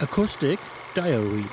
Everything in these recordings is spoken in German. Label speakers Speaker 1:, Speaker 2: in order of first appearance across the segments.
Speaker 1: Acoustic Diary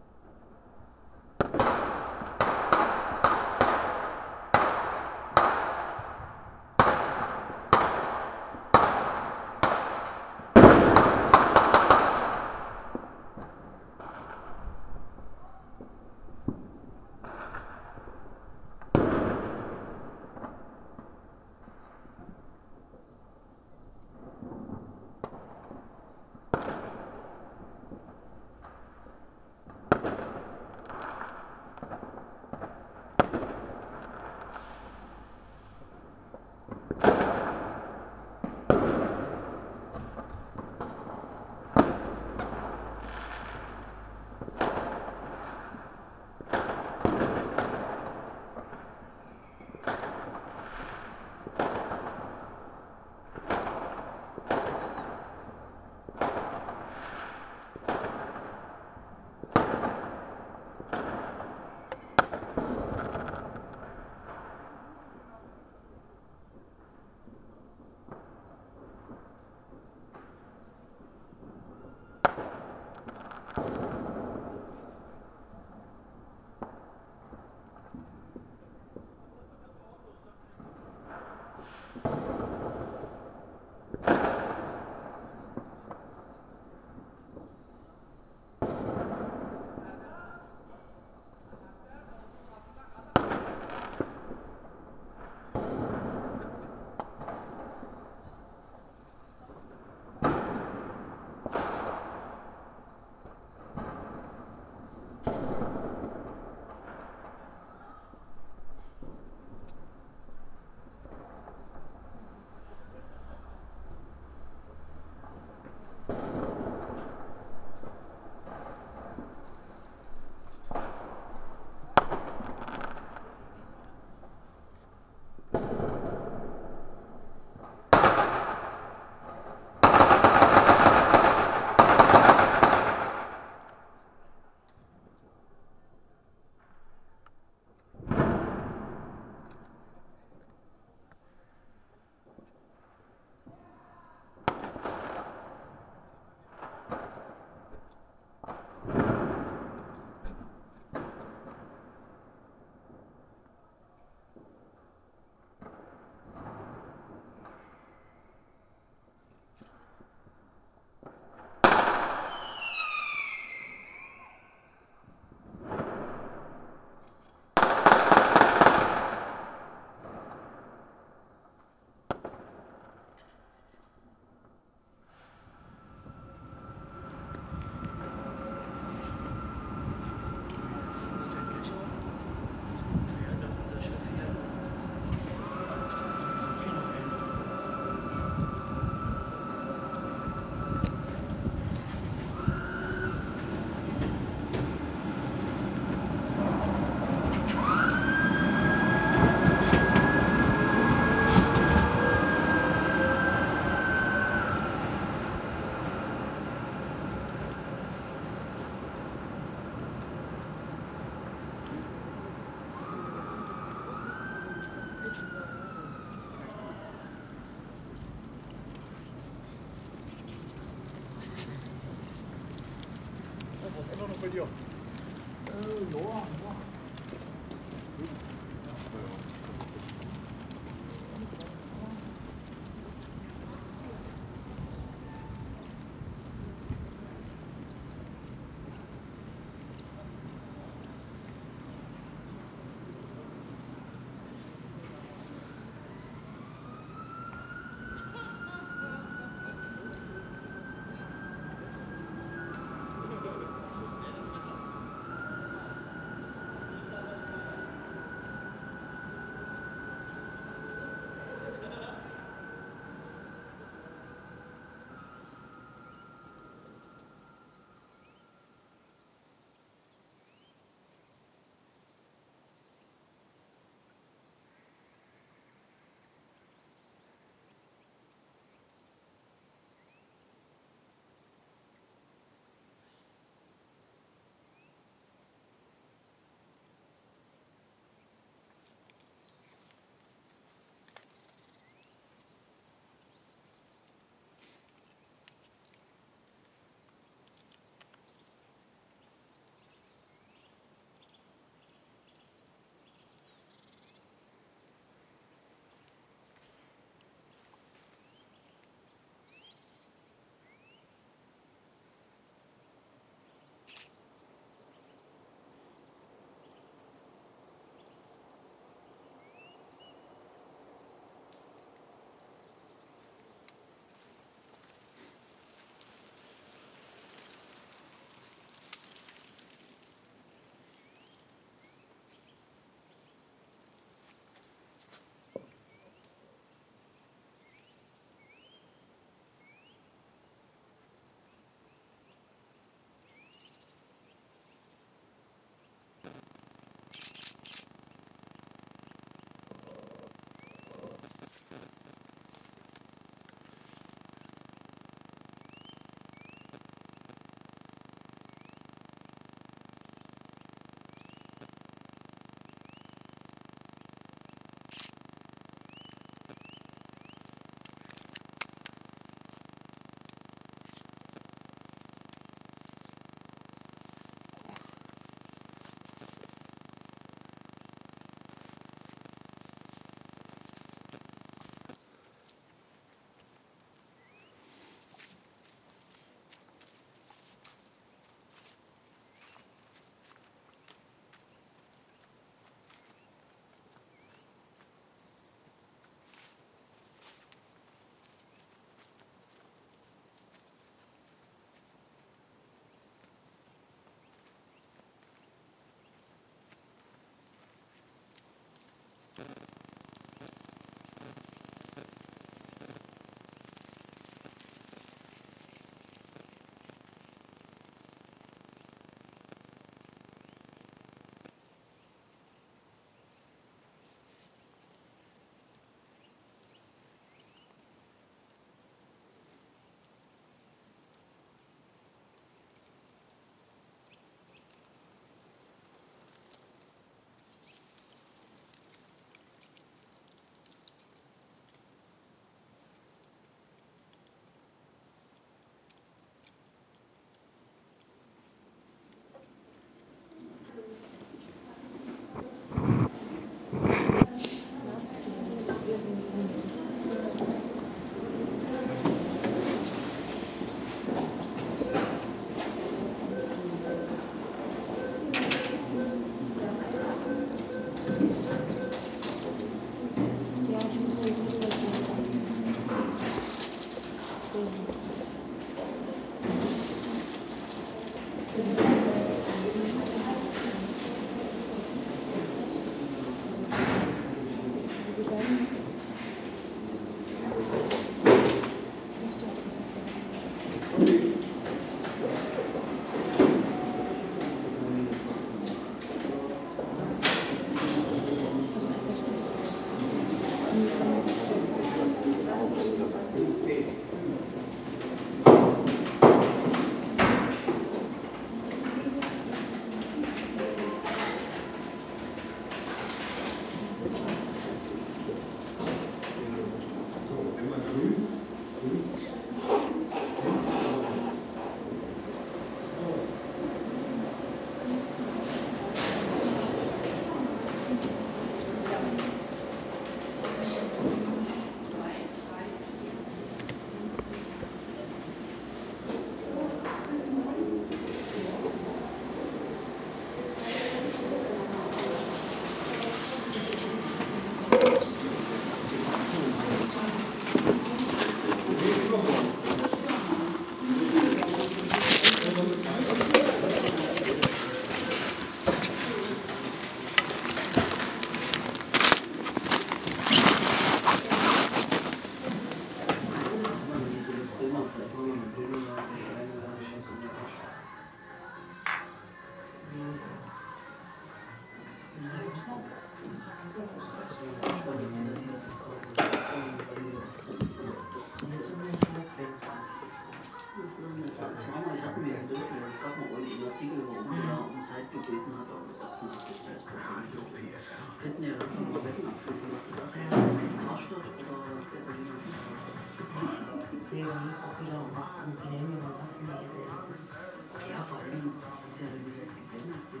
Speaker 2: Man muss auch wieder machen, Gremium und was immer gesehen.
Speaker 3: Ja, vor allem, das ist ja, wenn du jetzt gesehen hast, die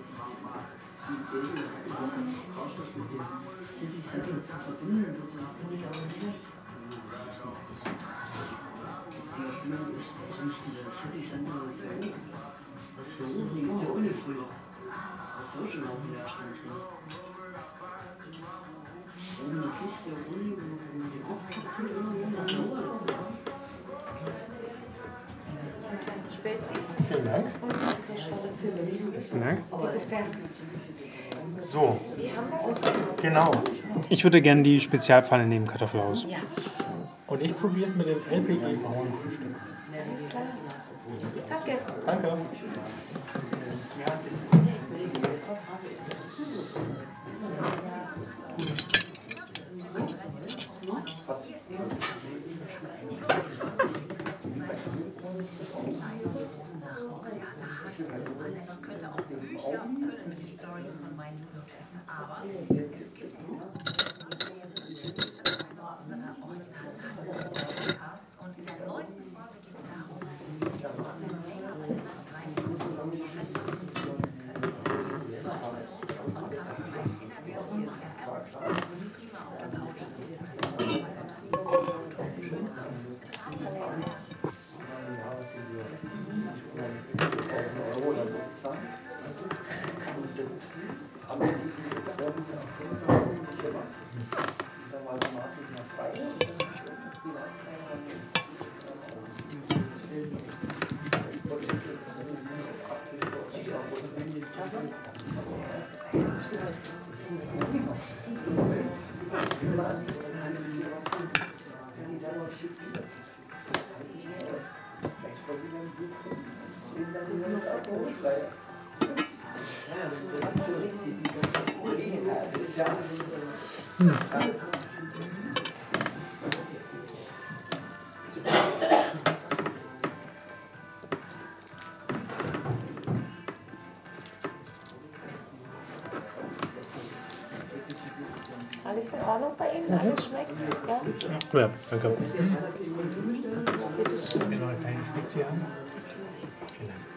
Speaker 3: Idee, die auch mit dem City Center zu verbinden, sozusagen.
Speaker 2: Finde ich auch nicht schlecht.
Speaker 3: Die Erfindung ist, jetzt müssten das City Center so, das versuchen die mit der Uni früher. Das soll schon auf dem Leerstand. Ne? Das Licht der Uni, wo wo die
Speaker 1: Vielen Dank. Vielen Dank. So, genau. Ich würde gerne die Spezialpfanne nehmen, Kartoffelhaus.
Speaker 4: Ja,
Speaker 1: Und ich probiere es mit dem LPG
Speaker 4: 啊，
Speaker 1: Hm.
Speaker 4: Alles in Ordnung bei Ihnen? Alles schmeckt? Ja?
Speaker 1: Ja, danke.
Speaker 4: Bitte schön.
Speaker 1: Wir noch eine kleine Spezie haben. Vielen Dank.